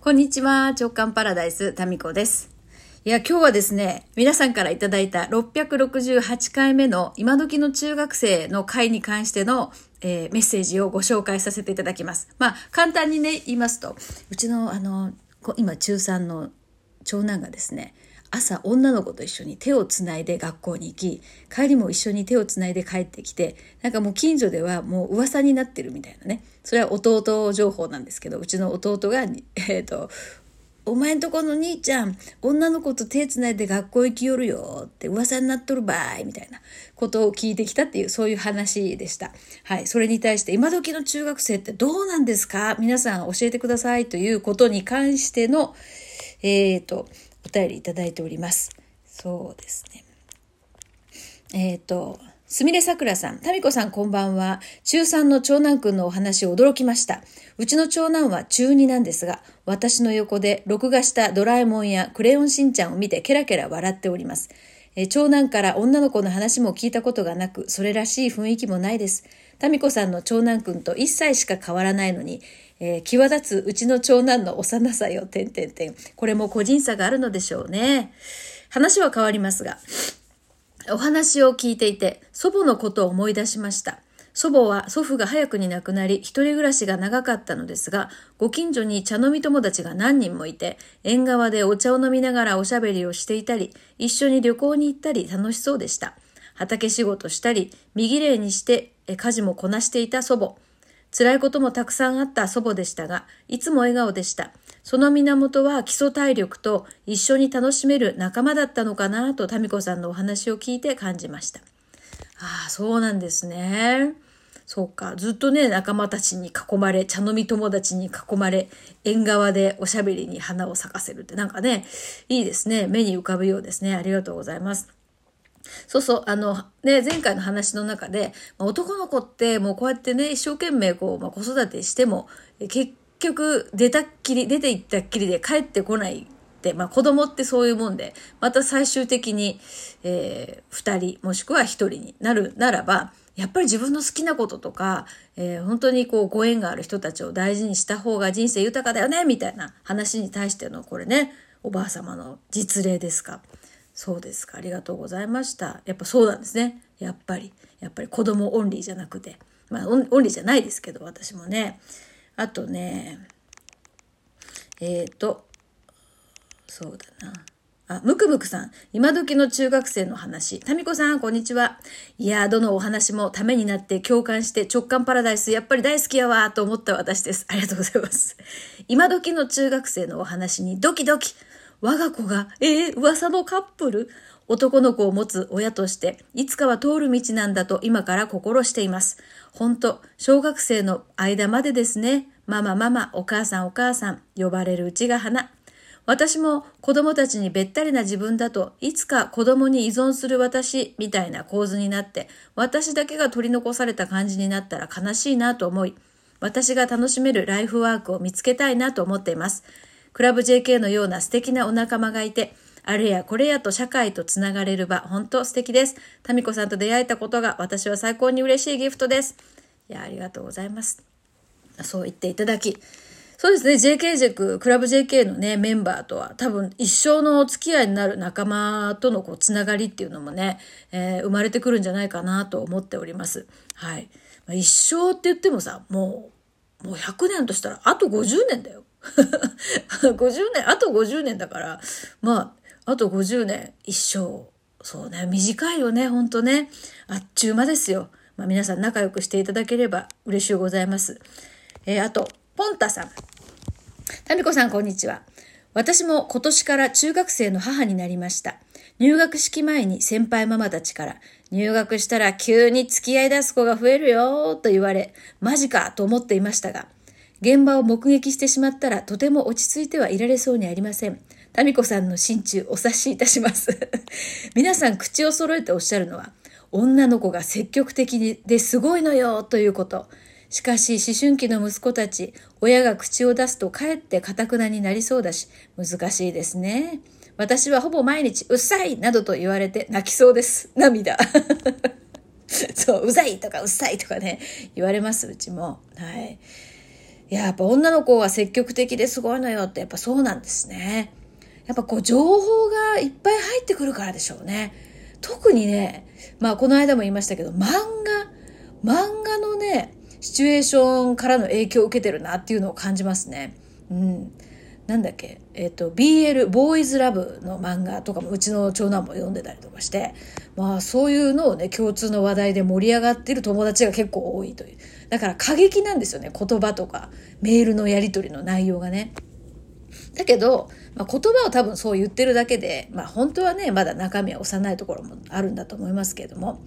こんにちは、直感パラダイス、タミコです。いや、今日はですね、皆さんからいただいた668回目の今時の中学生の会に関しての、えー、メッセージをご紹介させていただきます。まあ、簡単にね、言いますと、うちの、あの、今中3の長男がですね、朝女の子と一緒に手をつないで学校に行き帰りも一緒に手をつないで帰ってきてなんかもう近所ではもう噂になってるみたいなねそれは弟情報なんですけどうちの弟が、えっ、ー、とお前んとこの兄ちゃん、女の子と手つないで学校行きよるよって噂になっとるばいみたいなことを聞いてきたっていう、そういう話でした。はい。それに対して、今時の中学生ってどうなんですか？皆さん教えてくださいということに関しての、えっ、ー、と、お便りいただいております。そうですね。えっ、ー、と、すみれさくらさん、たみこさんこんばんは。中3の長男くんのお話驚きました。うちの長男は中2なんですが、私の横で録画したドラえもんやクレヨンしんちゃんを見てケラケラ笑っております。え長男から女の子の話も聞いたことがなく、それらしい雰囲気もないです。タミコさんの長男くんと1歳しか変わらないのに、えー、際立つうちの長男の幼さよ、てんてんてん。これも個人差があるのでしょうね。話は変わりますが、お話を聞いていて、祖母のことを思い出しました。祖母は祖父が早くに亡くなり、一人暮らしが長かったのですが、ご近所に茶飲み友達が何人もいて、縁側でお茶を飲みながらおしゃべりをしていたり、一緒に旅行に行ったり楽しそうでした。畑仕事したり、身綺麗にして家事もこなしていた祖母。辛いこともたくさんあった祖母でしたが、いつも笑顔でした。その源は基礎体力と一緒に楽しめる仲間だったのかなと民子さんのお話を聞いて感じました。ああ、そうなんですね。そうか。ずっとね、仲間たちに囲まれ、茶飲み友達に囲まれ、縁側でおしゃべりに花を咲かせるってなんかね、いいですね。目に浮かぶようですね。ありがとうございます。そうそう、あの、ね、前回の話の中で、男の子ってもうこうやってね、一生懸命こう、まあ、子育てしても、結局出たっきり、出て行ったっきりで帰ってこないって、まあ子供ってそういうもんで、また最終的に、えー、二人、もしくは一人になるならば、やっぱり自分の好きなこととか、えー、本当にこうご縁がある人たちを大事にした方が人生豊かだよね、みたいな話に対してのこれね、おばあ様の実例ですか。そうですか。ありがとうございました。やっぱそうなんですね。やっぱり。やっぱり子供オンリーじゃなくて。まあ、オンリーじゃないですけど、私もね。あとね、えっ、ー、と、そうだな。あ、むくむくさん。今時の中学生の話。タミコさん、こんにちは。いやどのお話もためになって共感して直感パラダイス、やっぱり大好きやわーと思った私です。ありがとうございます。今時の中学生のお話にドキドキ。我が子が、えー、噂のカップル？男の子を持つ親として、いつかは通る道なんだと今から心しています。ほんと、小学生の間までですね。ママママ、お母さんお母さん、呼ばれるうちが花。私も子供たちにべったりな自分だといつか子供に依存する私みたいな構図になって私だけが取り残された感じになったら悲しいなと思い私が楽しめるライフワークを見つけたいなと思っています。クラブ JK のような素敵なお仲間がいて、あれやこれやと社会とつながれる場、本当素敵です。タミコさんと出会えたことが私は最高に嬉しいギフトです。いや、ありがとうございます。そう言っていただき。そうですね、JK 塾、クラブ JK のね、メンバーとは多分一生のお付き合いになる仲間とのこうつながりっていうのもね、えー、生まれてくるんじゃないかなと思っております。はい。一生って言ってもさ、もう、もう100年としたらあと50年だよ。50年、あと50年だから、まあ、あと50年、一生。そうね、短いよね、ほんとね。あっちゅう間ですよ。まあ、皆さん仲良くしていただければ嬉しゅうございます。えー、あと、ポンタさん。タミコさん、こんにちは。私も今年から中学生の母になりました。入学式前に先輩ママたちから、入学したら急に付き合い出す子が増えるよと言われ、マジかと思っていましたが、現場を目撃してしまったらとても落ち着いてはいられそうにありません。タミコさんの心中お察しいたします。皆さん口を揃えておっしゃるのは、女の子が積極的にですごいのよということ。しかし思春期の息子たち、親が口を出すとかえって堅くなになりそうだし、難しいですね。私はほぼ毎日、うっさいなどと言われて泣きそうです。涙。そう、うざいとかうっさいとかね、言われます、うちも。はい。いや、やっぱ女の子は積極的ですごいのよってやっぱそうなんですね。やっぱこう情報がいっぱい入ってくるからでしょうね。特にね、まあこの間も言いましたけど、漫画、漫画のね、シチュエーションからの影響を受けてるなっていうのを感じますね。うん。なんだっけ、えっ、ー、と、BL、ボーイズラブの漫画とかもうちの長男も読んでたりとかして、まあそういうのをね、共通の話題で盛り上がってる友達が結構多いという。だから過激なんですよね、言葉とか、メールのやり取りの内容がね。だけど、まあ、言葉を多分そう言ってるだけで、まあ本当はね、まだ中身は幼いところもあるんだと思いますけれども、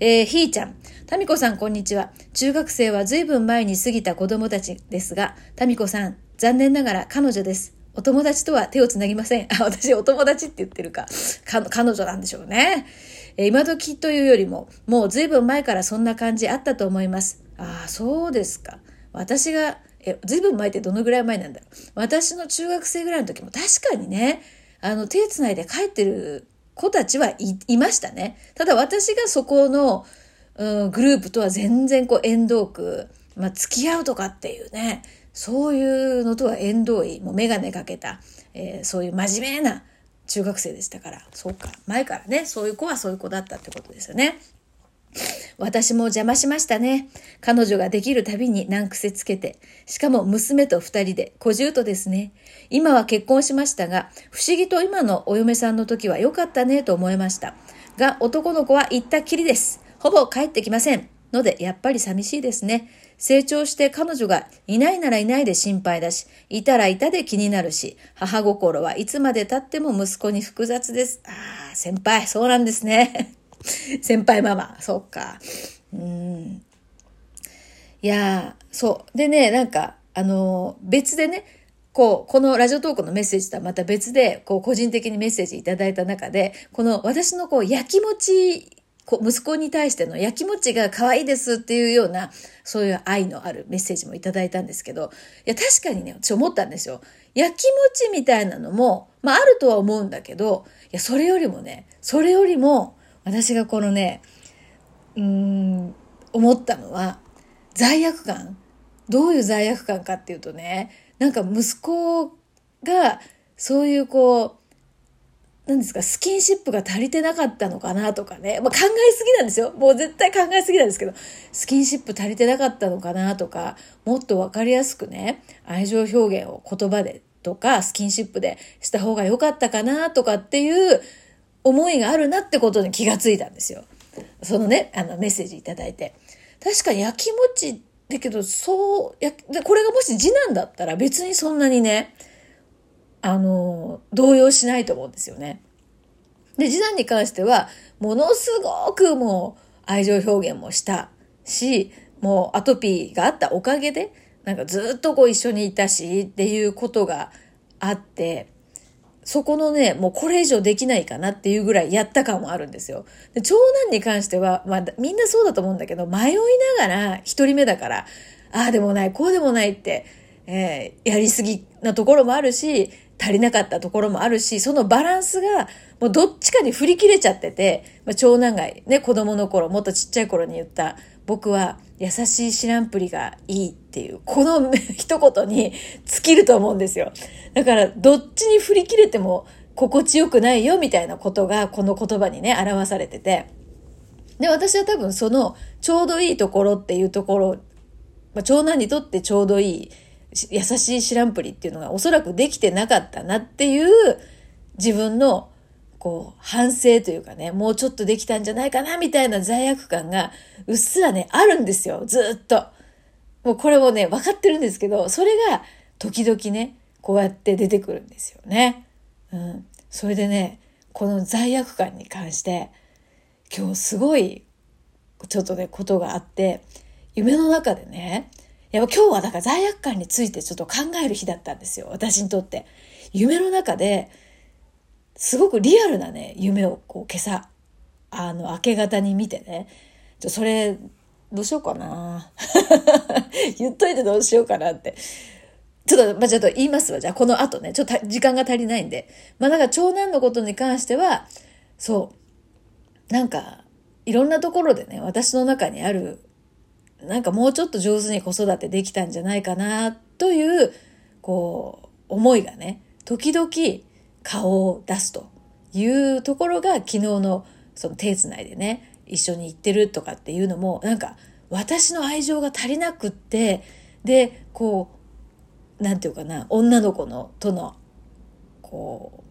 えー、ひーちゃん。タミコさん、こんにちは。中学生は随分前に過ぎた子供たちですが、タミコさん、残念ながら彼女です。お友達とは手をつなぎません。あ、私お友達って言ってるか。か彼女なんでしょうね。えー、今時というよりも、もう随分前からそんな感じあったと思います。ああ、そうですか。私が、え、随分前ってどのぐらい前なんだろう。私の中学生ぐらいの時も確かにね、あの、手つないで帰ってる子たちはいいましたね。ただ私がそこの、うん、グループとは全然こう縁遠く、まあ、付き合うとかっていうね、そういうのとは縁遠い、もうメガネかけた、えー、そういう真面目な中学生でしたから、そうか、前からね、そういう子はそういう子だったってことですよね。私も邪魔しましたね。彼女ができるたびに難癖つけて、しかも娘と二人で、小獣とですね。今は結婚しましたが、不思議と今のお嫁さんの時は良かったねと思いました。が、男の子は行ったきりです。ほぼ帰ってきません。ので、やっぱり寂しいですね。成長して彼女がいないならいないで心配だし、いたらいたで気になるし、母心はいつまで経っても息子に複雑です。ああ、先輩、そうなんですね。先輩ママ、そっか。うん。いやーそう。でね、なんか、あの、別でね、こう、このラジオトークのメッセージとはまた別で、こう、個人的にメッセージいただいた中で、この私のこう、焼きもち、こう息子に対しての焼きもちが可愛いですっていうような、そういう愛のあるメッセージもいただいたんですけど、いや、確かにね、私思ったんですよ。焼きもちみたいなのも、まあ、あるとは思うんだけど、いや、それよりもね、それよりも、私がこのね、うーん、思ったのは、罪悪感。どういう罪悪感かっていうとね、なんか息子が、そういうこう、何ですか、スキンシップが足りてなかったのかなとかね。まあ、考えすぎなんですよ。もう絶対考えすぎなんですけど、スキンシップ足りてなかったのかなとか、もっとわかりやすくね、愛情表現を言葉でとか、スキンシップでした方が良かったかなとかっていう思いがあるなってことに気がついたんですよ。そのね、あのメッセージいただいて。確かに焼きもちだけど、そう、や、これがもし次男だったら別にそんなにね、あの、動揺しないと思うんですよね。で、次男に関しては、ものすごくもう愛情表現もしたし、もうアトピーがあったおかげで、なんかずっとこう一緒にいたしっていうことがあって、そこのね、もうこれ以上できないかなっていうぐらいやった感もあるんですよ。で長男に関しては、まあみんなそうだと思うんだけど、迷いながら一人目だから、ああでもない、こうでもないって、えー、やりすぎなところもあるし、足りなかったところもあるし、そのバランスがもうどっちかに振り切れちゃってて、まあ、長男がね、子供の頃、もっとちっちゃい頃に言った、僕は優しい知らんぷりがいいっていう、この一言に 尽きると思うんですよ。だから、どっちに振り切れても心地よくないよみたいなことが、この言葉にね、表されてて。で、私は多分その、ちょうどいいところっていうところ、まあ、長男にとってちょうどいい、優しい知らんぷりっていうのがおそらくできてなかったなっていう自分のこう反省というかね、もうちょっとできたんじゃないかなみたいな罪悪感がうっすらね、あるんですよ。ずっと。もうこれもね、分かってるんですけど、それが時々ね、こうやって出てくるんですよね。うん。それでね、この罪悪感に関して、今日すごい、ちょっとね、ことがあって、夢の中でね、やっぱ今日はだから罪悪感についてちょっと考える日だったんですよ。私にとって。夢の中で、すごくリアルなね、夢をこう今朝、あの、明け方に見てね、ちょそれ、どうしようかな 言っといてどうしようかなって。ちょっと、まあ、ちょっと言いますわ。じゃあ、この後ね、ちょっと時間が足りないんで。まあ、なんか長男のことに関しては、そう、なんか、いろんなところでね、私の中にある、なんかもうちょっと上手に子育てできたんじゃないかなという、こう、思いがね、時々顔を出すというところが昨日のその手つないでね、一緒に行ってるとかっていうのも、なんか私の愛情が足りなくって、で、こう、なんていうかな、女の子の、との、こ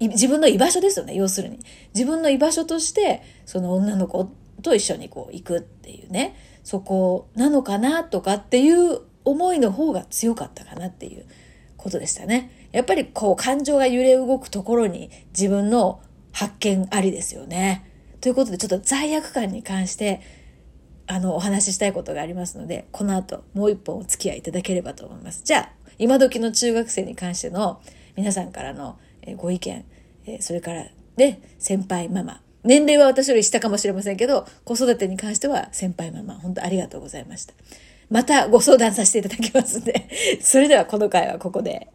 う、自分の居場所ですよね、要するに。自分の居場所として、その女の子と一緒にこう行くっていうね、そこなのかなとかっていう思いの方が強かったかなっていうことでしたね。やっぱりこう感情が揺れ動くところに自分の発見ありですよね。ということでちょっと罪悪感に関してあのお話ししたいことがありますので、この後もう一本お付き合いいただければと思います。じゃあ、今時の中学生に関しての皆さんからのご意見、それからで先輩ママ、年齢は私より下かもしれませんけど、子育てに関しては先輩ママ、本当ありがとうございました。またご相談させていただきますんで、それではこの回はここで